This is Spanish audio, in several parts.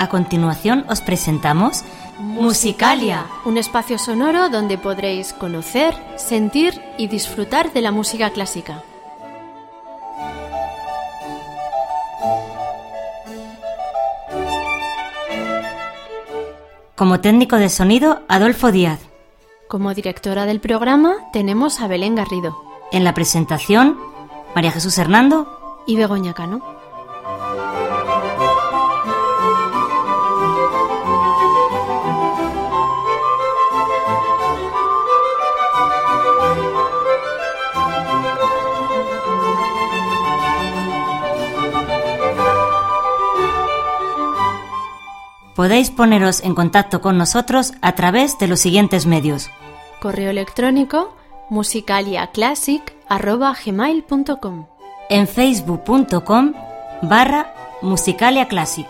A continuación os presentamos Musicalia, un espacio sonoro donde podréis conocer, sentir y disfrutar de la música clásica. Como técnico de sonido, Adolfo Díaz. Como directora del programa tenemos a Belén Garrido. En la presentación, María Jesús Hernando y Begoña Cano. Podéis poneros en contacto con nosotros a través de los siguientes medios. Correo electrónico musicaliaclassic.gmail.com En facebook.com barra musicaliaclassic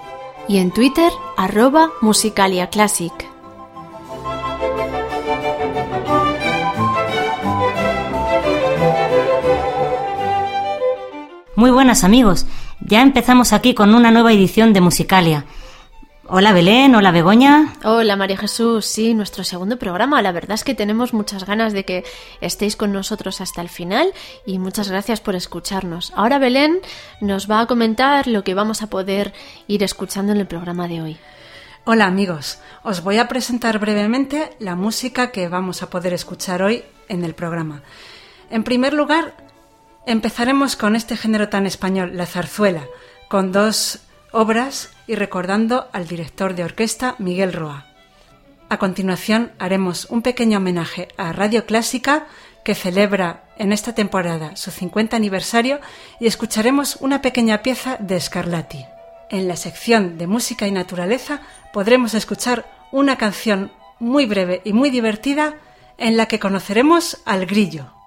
y en Twitter arroba musicaliaclassic. Muy buenas amigos, ya empezamos aquí con una nueva edición de Musicalia Hola Belén, hola Begoña. Hola María Jesús, sí, nuestro segundo programa. La verdad es que tenemos muchas ganas de que estéis con nosotros hasta el final y muchas gracias por escucharnos. Ahora Belén nos va a comentar lo que vamos a poder ir escuchando en el programa de hoy. Hola amigos, os voy a presentar brevemente la música que vamos a poder escuchar hoy en el programa. En primer lugar, empezaremos con este género tan español, la zarzuela, con dos obras y recordando al director de orquesta Miguel Roa. A continuación haremos un pequeño homenaje a Radio Clásica que celebra en esta temporada su 50 aniversario y escucharemos una pequeña pieza de Scarlatti. En la sección de música y naturaleza podremos escuchar una canción muy breve y muy divertida en la que conoceremos al grillo.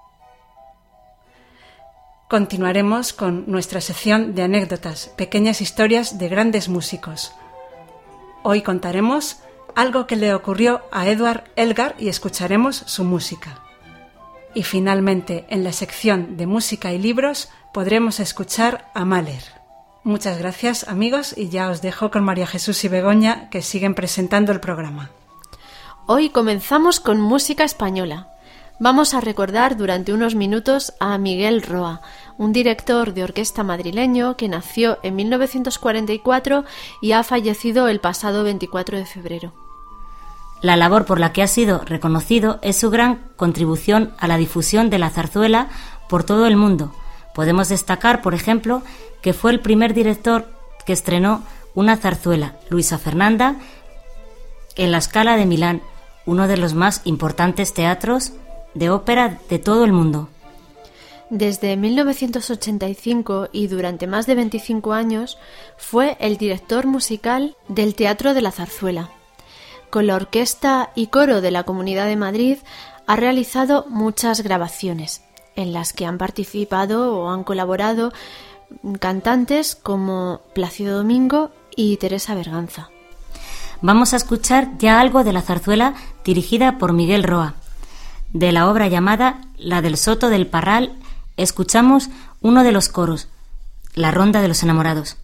Continuaremos con nuestra sección de anécdotas, pequeñas historias de grandes músicos. Hoy contaremos algo que le ocurrió a Edward Elgar y escucharemos su música. Y finalmente, en la sección de música y libros, podremos escuchar a Mahler. Muchas gracias amigos y ya os dejo con María Jesús y Begoña que siguen presentando el programa. Hoy comenzamos con música española. Vamos a recordar durante unos minutos a Miguel Roa, un director de orquesta madrileño que nació en 1944 y ha fallecido el pasado 24 de febrero. La labor por la que ha sido reconocido es su gran contribución a la difusión de la zarzuela por todo el mundo. Podemos destacar, por ejemplo, que fue el primer director que estrenó una zarzuela, Luisa Fernanda, en la Scala de Milán, uno de los más importantes teatros de ópera de todo el mundo. Desde 1985 y durante más de 25 años fue el director musical del Teatro de la Zarzuela. Con la orquesta y coro de la Comunidad de Madrid ha realizado muchas grabaciones en las que han participado o han colaborado cantantes como Plácido Domingo y Teresa Berganza. Vamos a escuchar ya algo de la zarzuela dirigida por Miguel Roa de la obra llamada La del Soto del Parral, escuchamos uno de los coros, La Ronda de los Enamorados.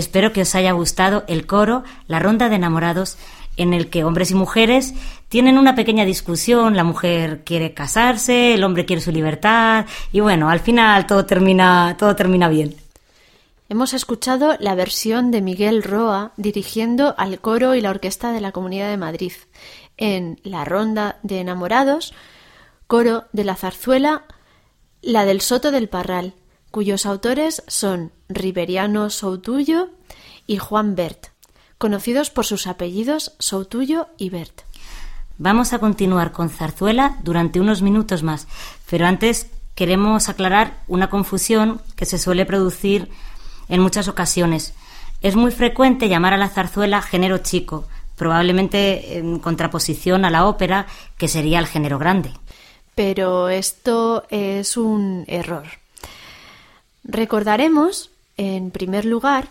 Espero que os haya gustado el coro, la ronda de enamorados, en el que hombres y mujeres tienen una pequeña discusión, la mujer quiere casarse, el hombre quiere su libertad y bueno, al final todo termina todo termina bien. Hemos escuchado la versión de Miguel Roa dirigiendo al coro y la orquesta de la Comunidad de Madrid. En La Ronda de Enamorados, coro de la zarzuela, la del Soto del Parral, cuyos autores son Riveriano Soutuyo y Juan Bert, conocidos por sus apellidos Soutuyo y Bert. Vamos a continuar con zarzuela durante unos minutos más, pero antes queremos aclarar una confusión que se suele producir en muchas ocasiones. Es muy frecuente llamar a la zarzuela género chico, probablemente en contraposición a la ópera, que sería el género grande. Pero esto es un error. Recordaremos, en primer lugar,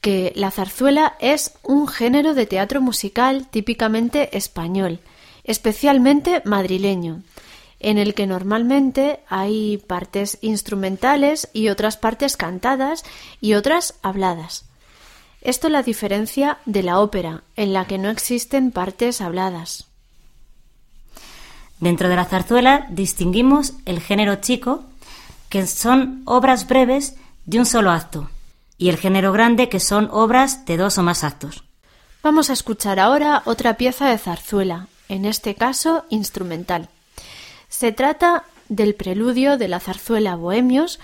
que la zarzuela es un género de teatro musical típicamente español, especialmente madrileño, en el que normalmente hay partes instrumentales y otras partes cantadas y otras habladas. Esto la diferencia de la ópera, en la que no existen partes habladas. Dentro de la zarzuela distinguimos el género chico, que son obras breves de un solo acto, y el género grande, que son obras de dos o más actos. Vamos a escuchar ahora otra pieza de zarzuela, en este caso instrumental. Se trata del preludio de la zarzuela Bohemios,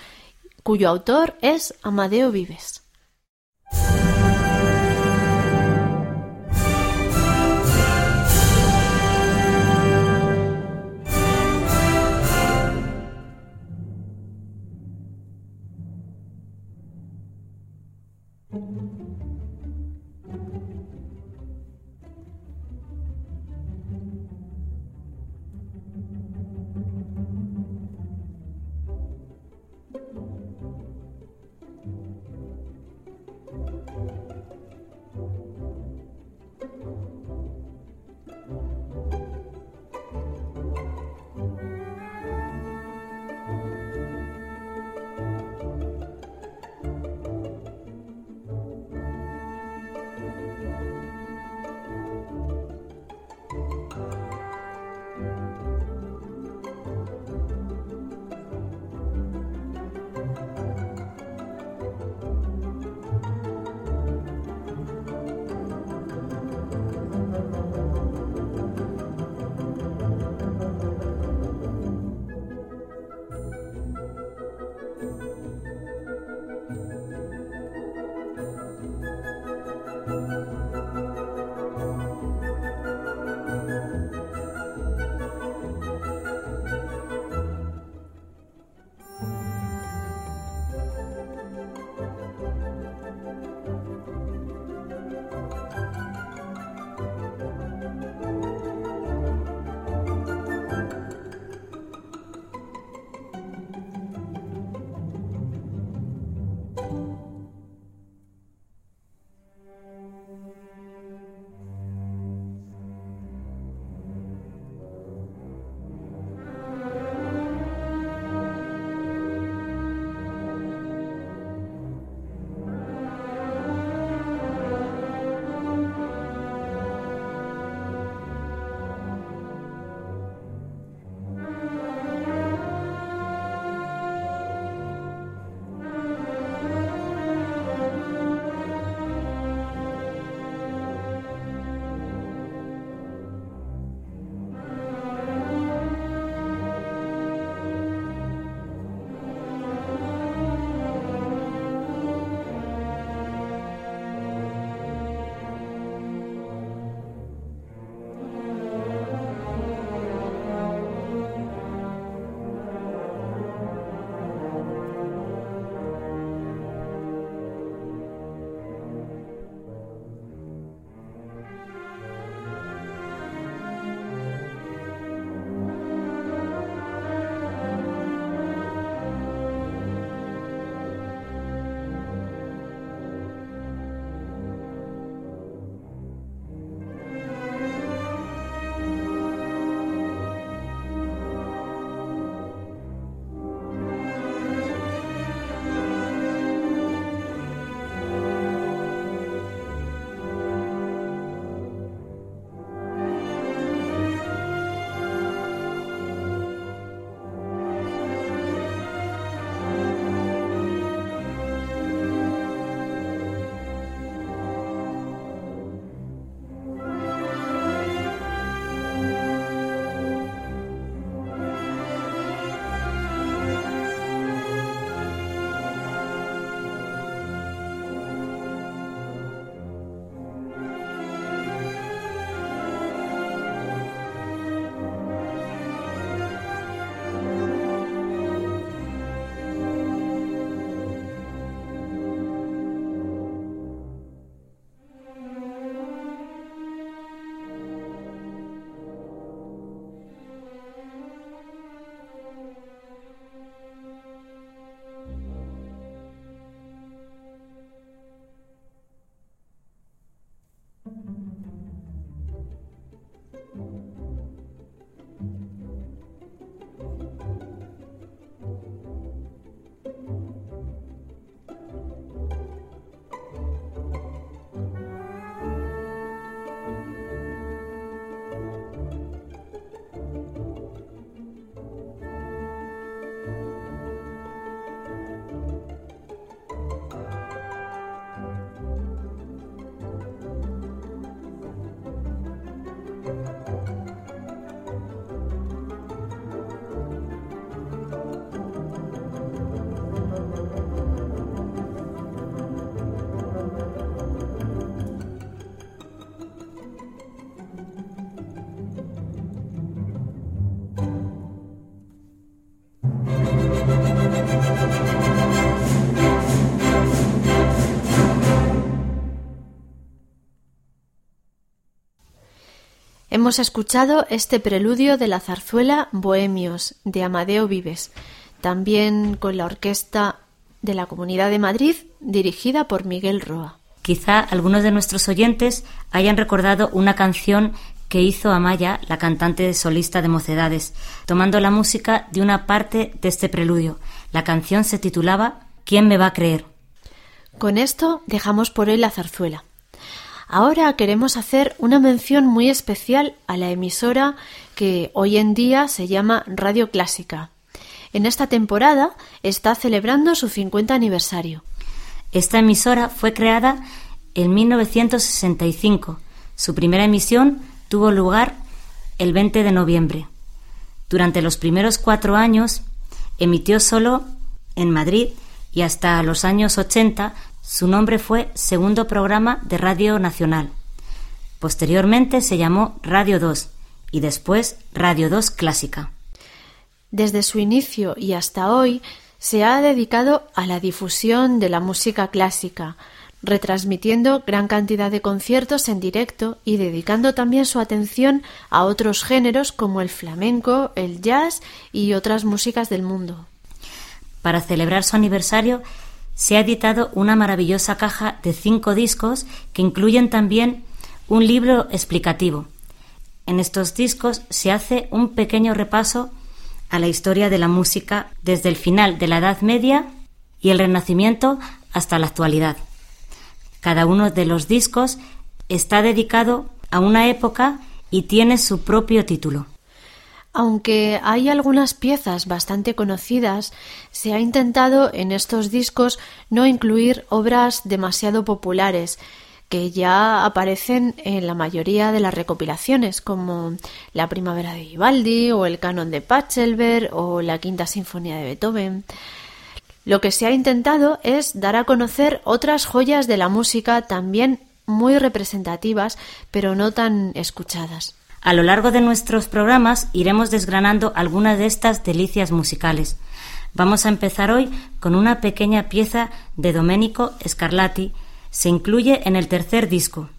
cuyo autor es Amadeo Vives. Hemos escuchado este preludio de la zarzuela Bohemios de Amadeo Vives, también con la orquesta de la Comunidad de Madrid dirigida por Miguel Roa. Quizá algunos de nuestros oyentes hayan recordado una canción que hizo Amaya, la cantante solista de Mocedades, tomando la música de una parte de este preludio. La canción se titulaba ¿Quién me va a creer? Con esto dejamos por hoy la zarzuela. Ahora queremos hacer una mención muy especial a la emisora que hoy en día se llama Radio Clásica. En esta temporada está celebrando su 50 aniversario. Esta emisora fue creada en 1965. Su primera emisión tuvo lugar el 20 de noviembre. Durante los primeros cuatro años emitió solo en Madrid y hasta los años 80 su nombre fue Segundo Programa de Radio Nacional. Posteriormente se llamó Radio 2 y después Radio 2 Clásica. Desde su inicio y hasta hoy se ha dedicado a la difusión de la música clásica, retransmitiendo gran cantidad de conciertos en directo y dedicando también su atención a otros géneros como el flamenco, el jazz y otras músicas del mundo. Para celebrar su aniversario se ha editado una maravillosa caja de cinco discos que incluyen también un libro explicativo. En estos discos se hace un pequeño repaso a la historia de la música desde el final de la Edad Media y el Renacimiento hasta la actualidad. Cada uno de los discos está dedicado a una época y tiene su propio título. Aunque hay algunas piezas bastante conocidas, se ha intentado en estos discos no incluir obras demasiado populares que ya aparecen en la mayoría de las recopilaciones, como La Primavera de Vivaldi o el Canon de Pachelbel o la Quinta Sinfonía de Beethoven. Lo que se ha intentado es dar a conocer otras joyas de la música también muy representativas, pero no tan escuchadas. A lo largo de nuestros programas iremos desgranando algunas de estas delicias musicales. Vamos a empezar hoy con una pequeña pieza de Domenico Scarlatti. Se incluye en el tercer disco,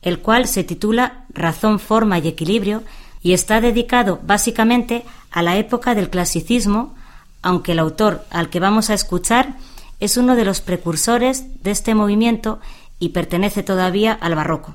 el cual se titula Razón, Forma y Equilibrio y está dedicado básicamente a la época del clasicismo, aunque el autor al que vamos a escuchar es uno de los precursores de este movimiento y pertenece todavía al barroco.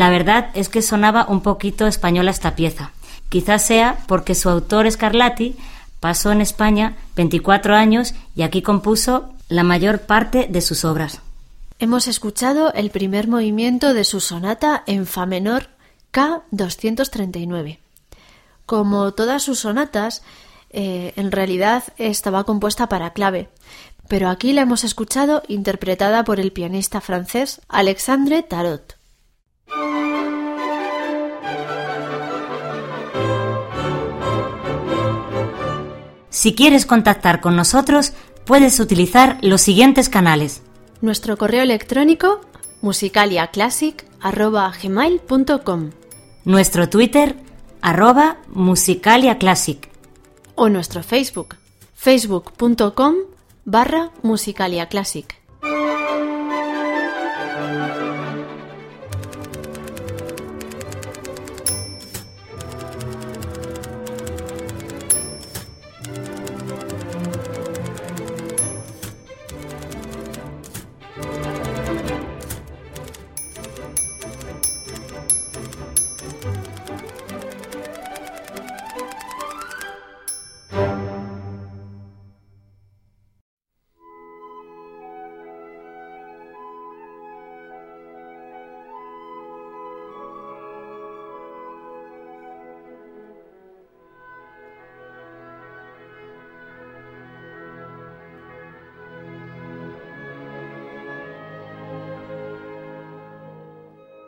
La verdad es que sonaba un poquito española esta pieza. Quizás sea porque su autor Scarlatti pasó en España 24 años y aquí compuso la mayor parte de sus obras. Hemos escuchado el primer movimiento de su sonata en Fa menor K239. Como todas sus sonatas, eh, en realidad estaba compuesta para clave, pero aquí la hemos escuchado interpretada por el pianista francés Alexandre Tarot. Si quieres contactar con nosotros, puedes utilizar los siguientes canales. Nuestro correo electrónico musicaliaclassic.com Nuestro Twitter arroba musicaliaclassic o nuestro Facebook facebook.com barra musicaliaclassic.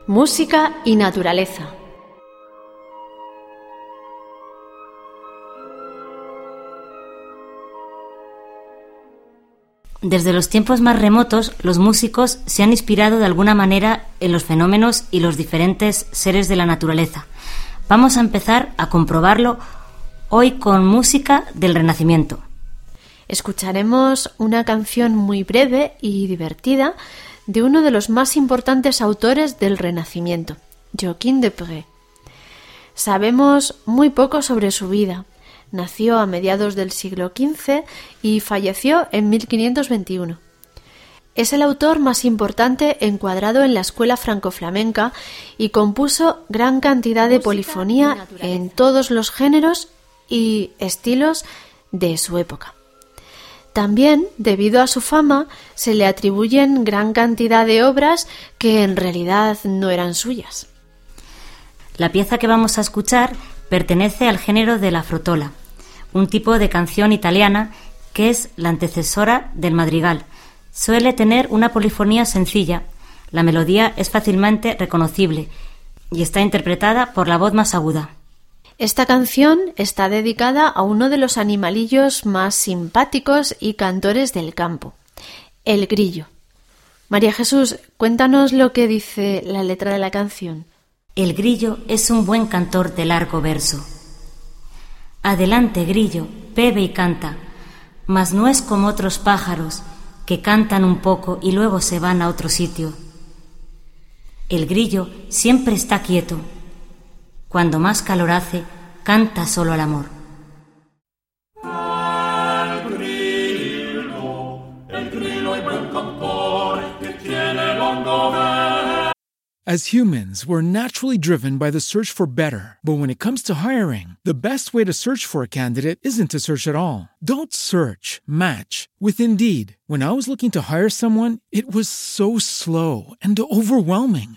Música y naturaleza. Desde los tiempos más remotos, los músicos se han inspirado de alguna manera en los fenómenos y los diferentes seres de la naturaleza. Vamos a empezar a comprobarlo hoy con música del Renacimiento. Escucharemos una canción muy breve y divertida de uno de los más importantes autores del Renacimiento, Joaquín de Pré. Sabemos muy poco sobre su vida. Nació a mediados del siglo XV y falleció en 1521. Es el autor más importante encuadrado en la escuela franco-flamenca y compuso gran cantidad de polifonía en todos los géneros y estilos de su época. También, debido a su fama, se le atribuyen gran cantidad de obras que en realidad no eran suyas. La pieza que vamos a escuchar pertenece al género de la frotola, un tipo de canción italiana que es la antecesora del madrigal. Suele tener una polifonía sencilla, la melodía es fácilmente reconocible y está interpretada por la voz más aguda. Esta canción está dedicada a uno de los animalillos más simpáticos y cantores del campo, el grillo. María Jesús, cuéntanos lo que dice la letra de la canción. El grillo es un buen cantor de largo verso. Adelante, grillo, bebe y canta, mas no es como otros pájaros que cantan un poco y luego se van a otro sitio. El grillo siempre está quieto, cuando más calor hace, canta solo al amor. As humans, we're naturally driven by the search for better. But when it comes to hiring, the best way to search for a candidate isn't to search at all. Don't search, match with Indeed. When I was looking to hire someone, it was so slow and overwhelming.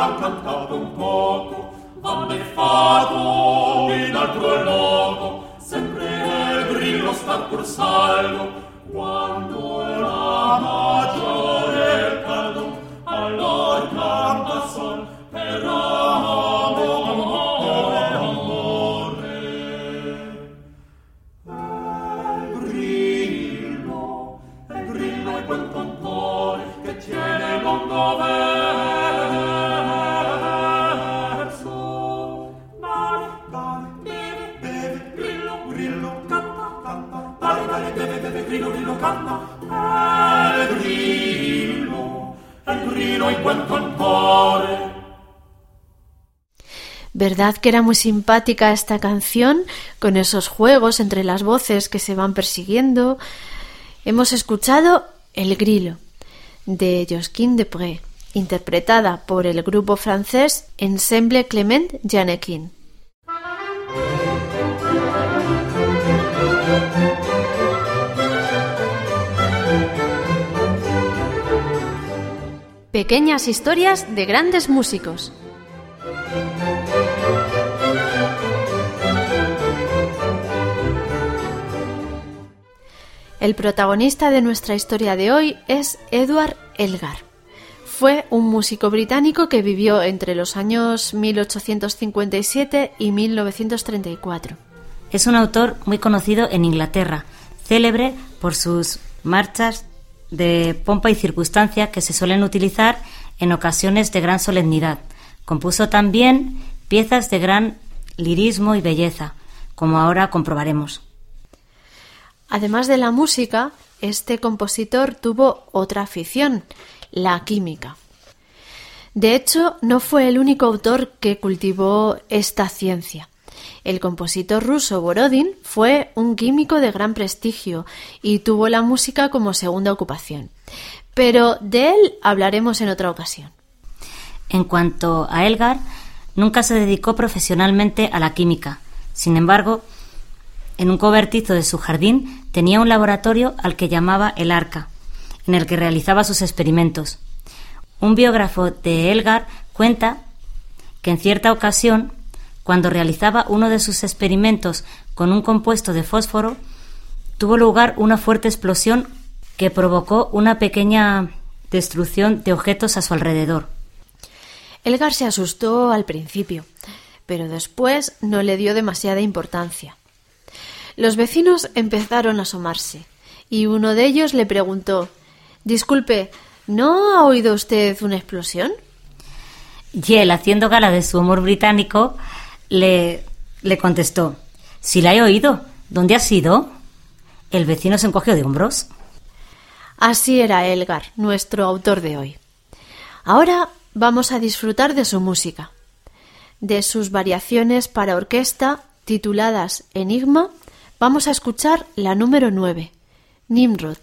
Ha cantato un poco ha beffato in altro ancor salvo ¿Verdad que era muy simpática esta canción con esos juegos entre las voces que se van persiguiendo? Hemos escuchado El Grilo de Josquin Depré, interpretada por el grupo francés Ensemble Clement Janequin. Pequeñas historias de grandes músicos. El protagonista de nuestra historia de hoy es Edward Elgar. Fue un músico británico que vivió entre los años 1857 y 1934. Es un autor muy conocido en Inglaterra, célebre por sus marchas de pompa y circunstancia que se suelen utilizar en ocasiones de gran solemnidad. Compuso también piezas de gran lirismo y belleza, como ahora comprobaremos. Además de la música, este compositor tuvo otra afición, la química. De hecho, no fue el único autor que cultivó esta ciencia. El compositor ruso Borodin fue un químico de gran prestigio y tuvo la música como segunda ocupación. Pero de él hablaremos en otra ocasión. En cuanto a Elgar, nunca se dedicó profesionalmente a la química. Sin embargo, en un cobertizo de su jardín tenía un laboratorio al que llamaba el Arca, en el que realizaba sus experimentos. Un biógrafo de Elgar cuenta que en cierta ocasión, cuando realizaba uno de sus experimentos con un compuesto de fósforo, tuvo lugar una fuerte explosión que provocó una pequeña destrucción de objetos a su alrededor. Elgar se asustó al principio, pero después no le dio demasiada importancia. Los vecinos empezaron a asomarse, y uno de ellos le preguntó Disculpe, ¿no ha oído usted una explosión? Y él, haciendo gala de su humor británico, le, le contestó Si la he oído, ¿dónde ha sido? El vecino se encogió de hombros. Así era Elgar, nuestro autor de hoy. Ahora vamos a disfrutar de su música, de sus variaciones para orquesta tituladas Enigma, vamos a escuchar la número 9, Nimrod.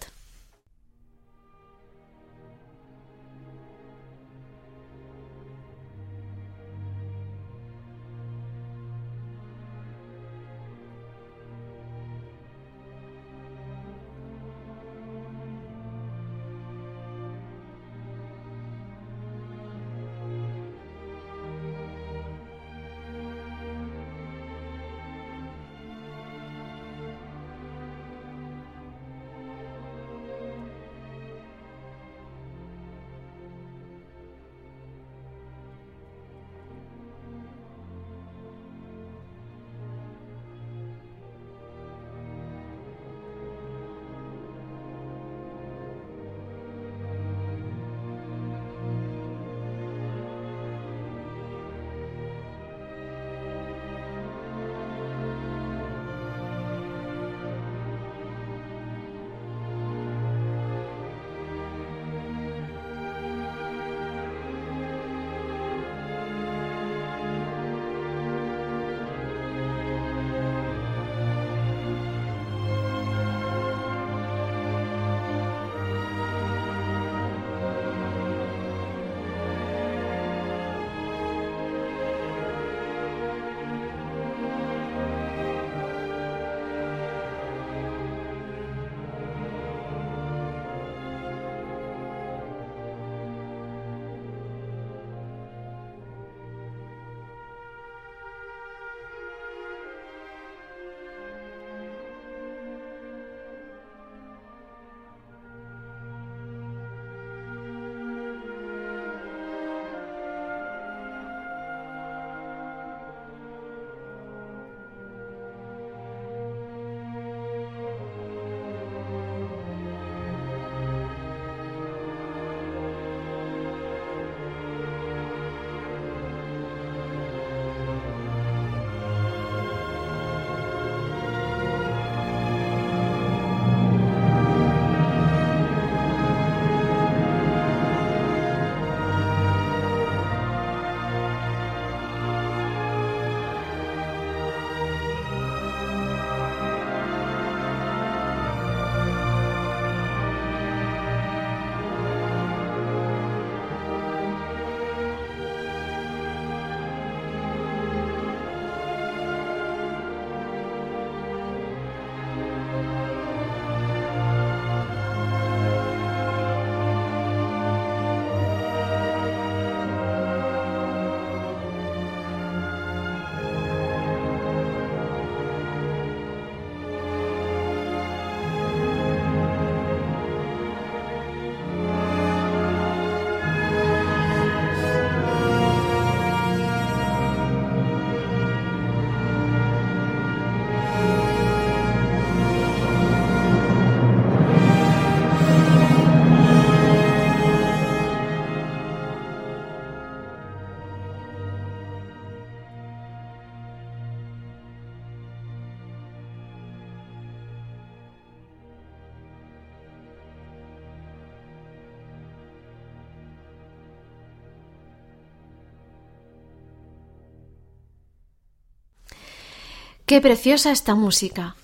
Qué preciosa esta música.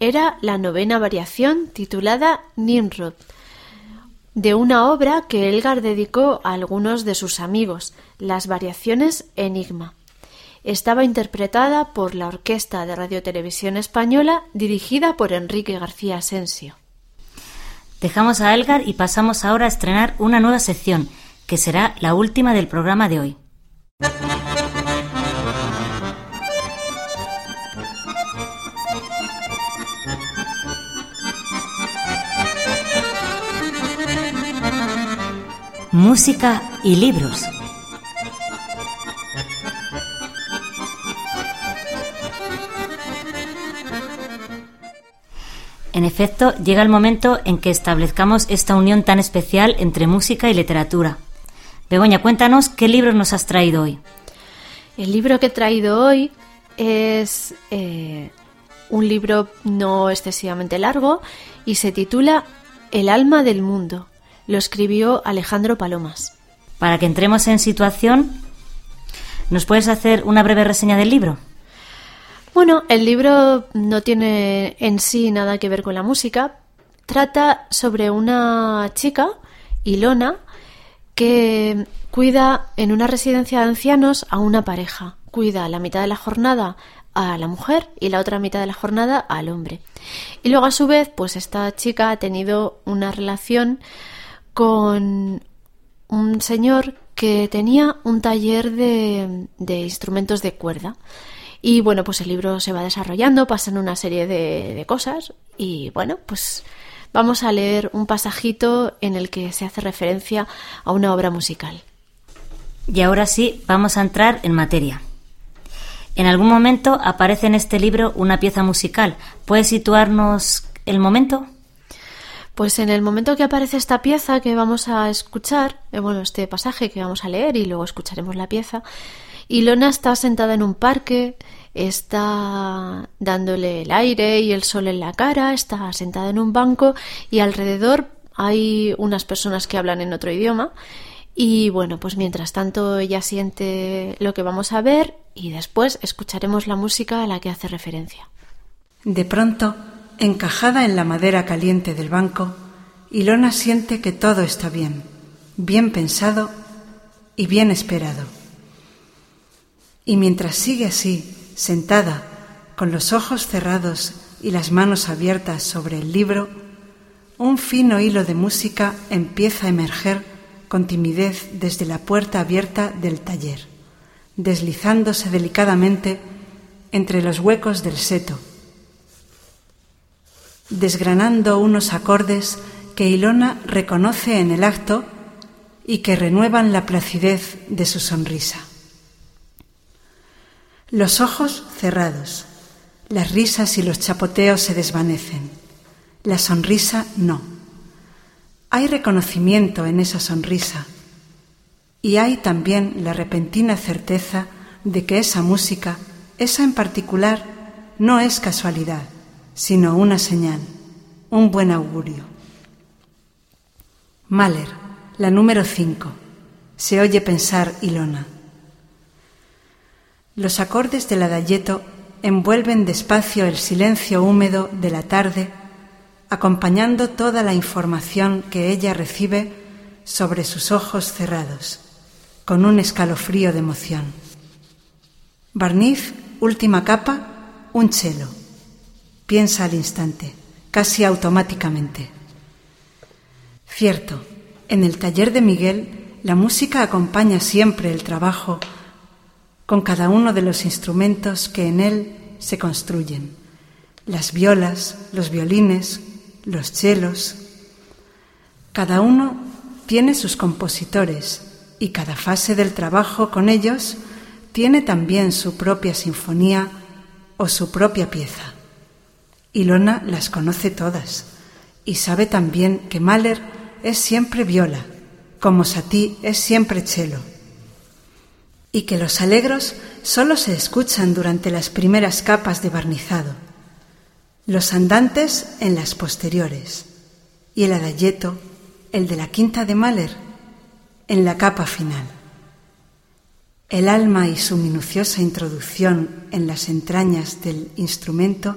Era la novena variación titulada Nimrod, de una obra que Elgar dedicó a algunos de sus amigos, las variaciones Enigma. Estaba interpretada por la Orquesta de Radiotelevisión Española dirigida por Enrique García Asensio. Dejamos a Elgar y pasamos ahora a estrenar una nueva sección, que será la última del programa de hoy. Música y libros. En efecto, llega el momento en que establezcamos esta unión tan especial entre música y literatura. Begoña, cuéntanos qué libros nos has traído hoy. El libro que he traído hoy es eh, un libro no excesivamente largo y se titula El alma del mundo. Lo escribió Alejandro Palomas. Para que entremos en situación, ¿nos puedes hacer una breve reseña del libro? Bueno, el libro no tiene en sí nada que ver con la música. Trata sobre una chica, Ilona, que cuida en una residencia de ancianos a una pareja. Cuida la mitad de la jornada a la mujer y la otra mitad de la jornada al hombre. Y luego a su vez, pues esta chica ha tenido una relación con un señor que tenía un taller de, instrumentos de cuerda. Y bueno, pues el libro se va desarrollando, pasan una serie de, de cosas y bueno, pues vamos a leer un pasajito en el que se hace referencia a una obra musical. Y ahora sí, vamos a entrar en materia. En algún momento aparece en este libro una pieza musical. ¿Puedes situarnos el momento? Pues en el momento que aparece esta pieza que vamos a escuchar, eh, bueno, este pasaje que vamos a leer y luego escucharemos la pieza, Ilona está sentada en un parque, está dándole el aire y el sol en la cara, está sentada en un banco y alrededor hay unas personas que hablan en otro idioma. Y bueno, pues mientras tanto ella siente lo que vamos a ver y después escucharemos la música a la que hace referencia. De pronto, encajada en la madera caliente del banco, Ilona siente que todo está bien, bien pensado y bien esperado. Y mientras sigue así, sentada, con los ojos cerrados y las manos abiertas sobre el libro, un fino hilo de música empieza a emerger con timidez desde la puerta abierta del taller, deslizándose delicadamente entre los huecos del seto, desgranando unos acordes que Ilona reconoce en el acto y que renuevan la placidez de su sonrisa. Los ojos cerrados, las risas y los chapoteos se desvanecen, la sonrisa no. Hay reconocimiento en esa sonrisa y hay también la repentina certeza de que esa música, esa en particular, no es casualidad, sino una señal, un buen augurio. Mahler, la número 5. Se oye pensar Ilona. Los acordes del adayeto envuelven despacio el silencio húmedo de la tarde, acompañando toda la información que ella recibe sobre sus ojos cerrados, con un escalofrío de emoción. Barniz, última capa, un chelo. Piensa al instante, casi automáticamente. Cierto, en el taller de Miguel la música acompaña siempre el trabajo con cada uno de los instrumentos que en él se construyen, las violas, los violines, los chelos. Cada uno tiene sus compositores y cada fase del trabajo con ellos tiene también su propia sinfonía o su propia pieza. Ilona las conoce todas y sabe también que Mahler es siempre viola, como Satie es siempre cello y que los alegros solo se escuchan durante las primeras capas de barnizado, los andantes en las posteriores y el adayeto, el de la quinta de Mahler, en la capa final. El alma y su minuciosa introducción en las entrañas del instrumento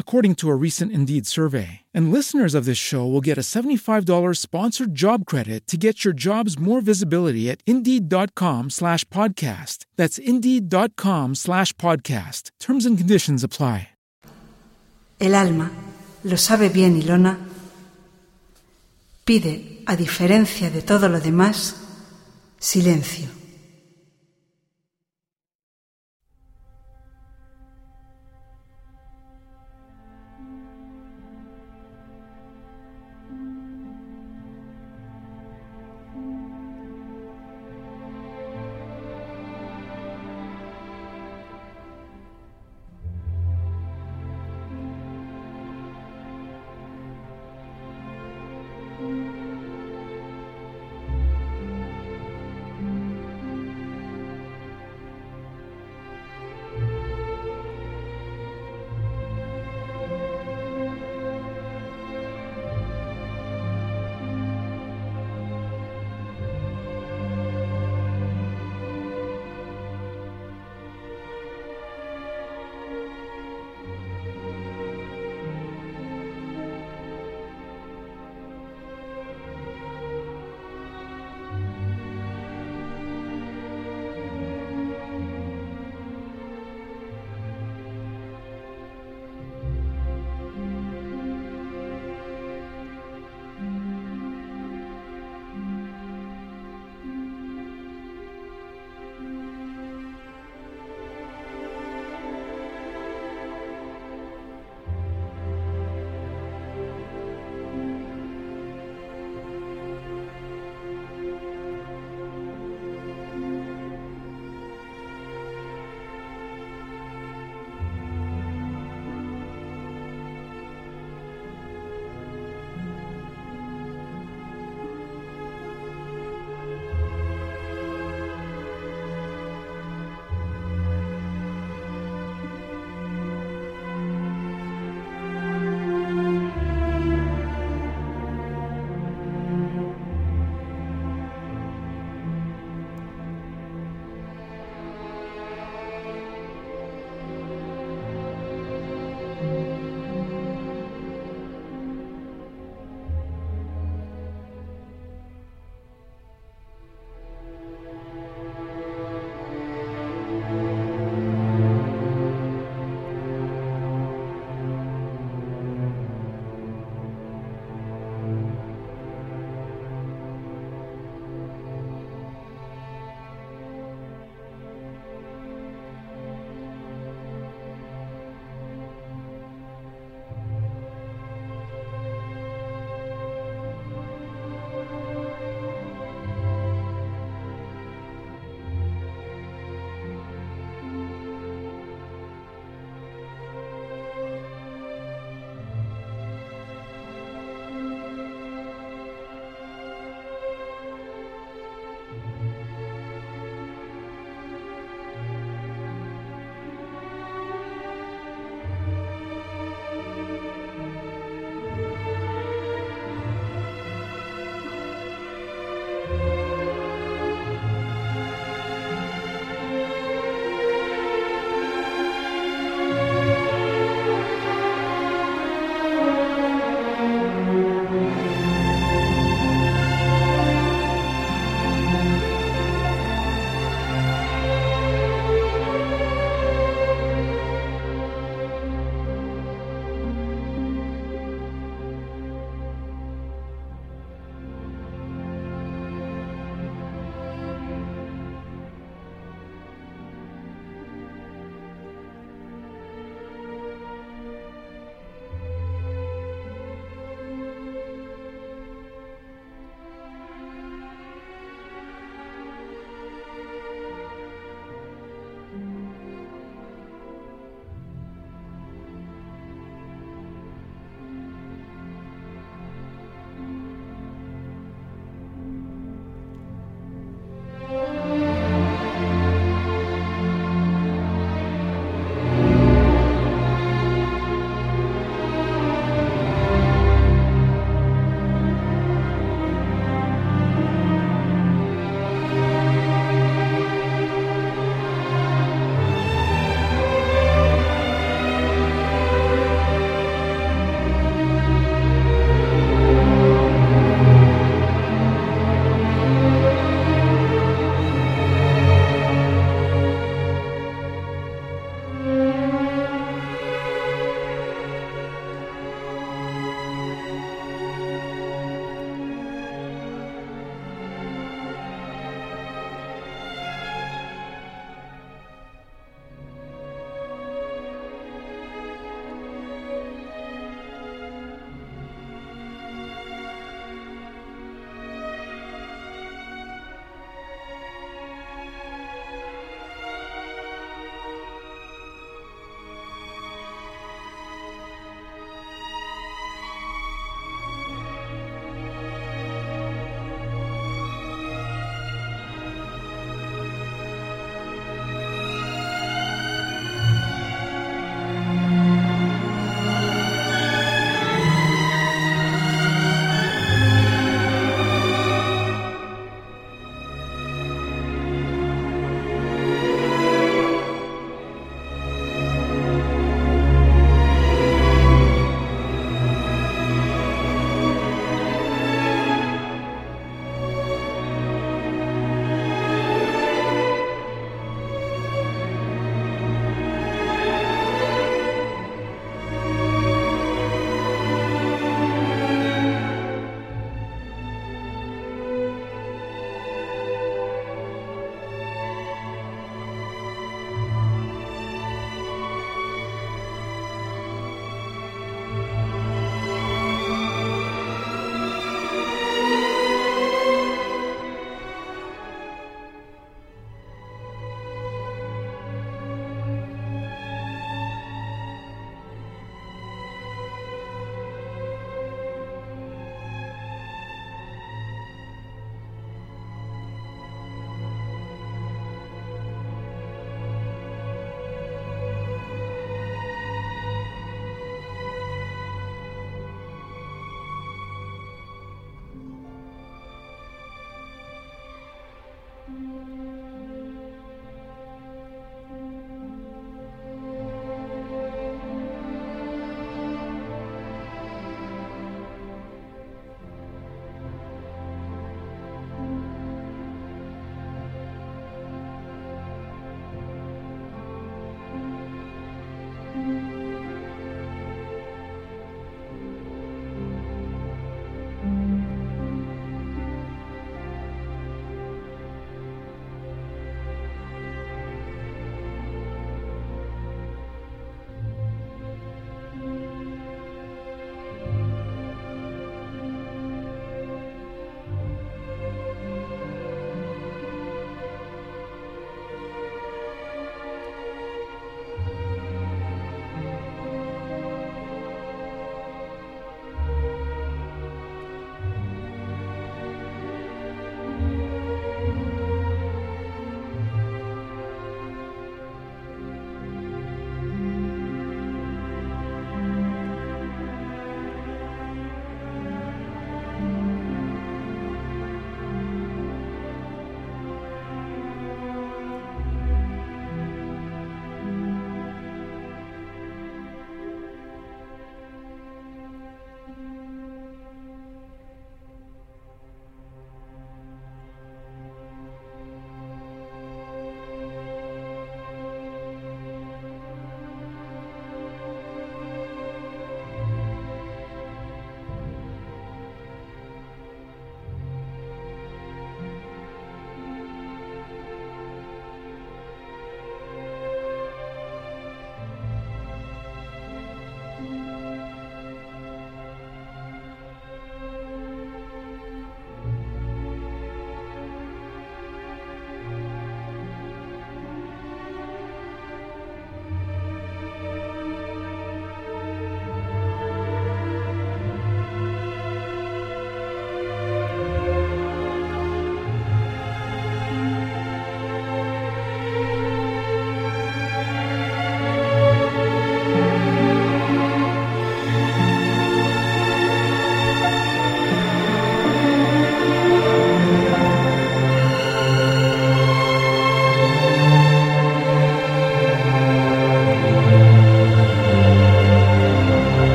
according to a recent Indeed survey. And listeners of this show will get a $75 sponsored job credit to get your jobs more visibility at Indeed.com slash podcast. That's Indeed.com slash podcast. Terms and conditions apply. El alma, lo sabe bien Ilona, pide, a diferencia de todo lo demás, silencio.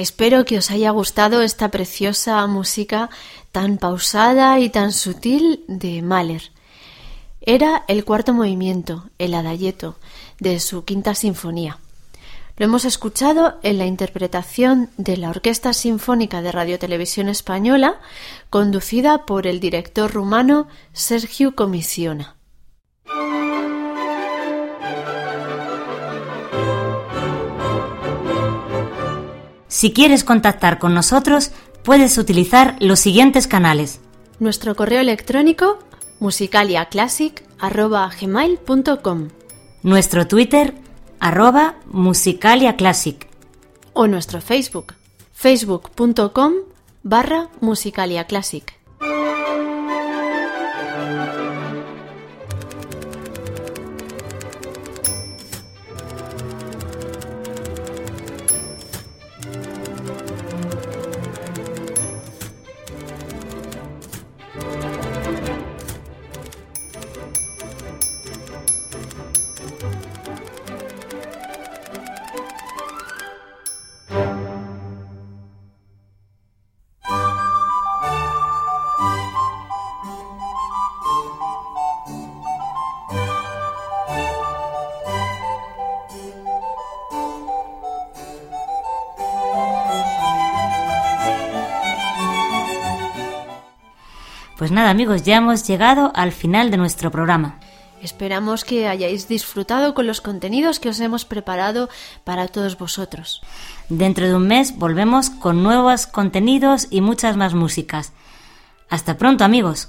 Espero que os haya gustado esta preciosa música tan pausada y tan sutil de Mahler. Era el cuarto movimiento, el adayeto, de su quinta sinfonía. Lo hemos escuchado en la interpretación de la Orquesta Sinfónica de Radio Televisión Española, conducida por el director rumano Sergio Comisiona. Si quieres contactar con nosotros, puedes utilizar los siguientes canales. Nuestro correo electrónico musicaliaclassic.gmail.com Nuestro Twitter, arroba musicaliaclassic. o nuestro Facebook facebook.com barra musicaliaclassic. Pues nada amigos, ya hemos llegado al final de nuestro programa. Esperamos que hayáis disfrutado con los contenidos que os hemos preparado para todos vosotros. Dentro de un mes volvemos con nuevos contenidos y muchas más músicas. Hasta pronto amigos.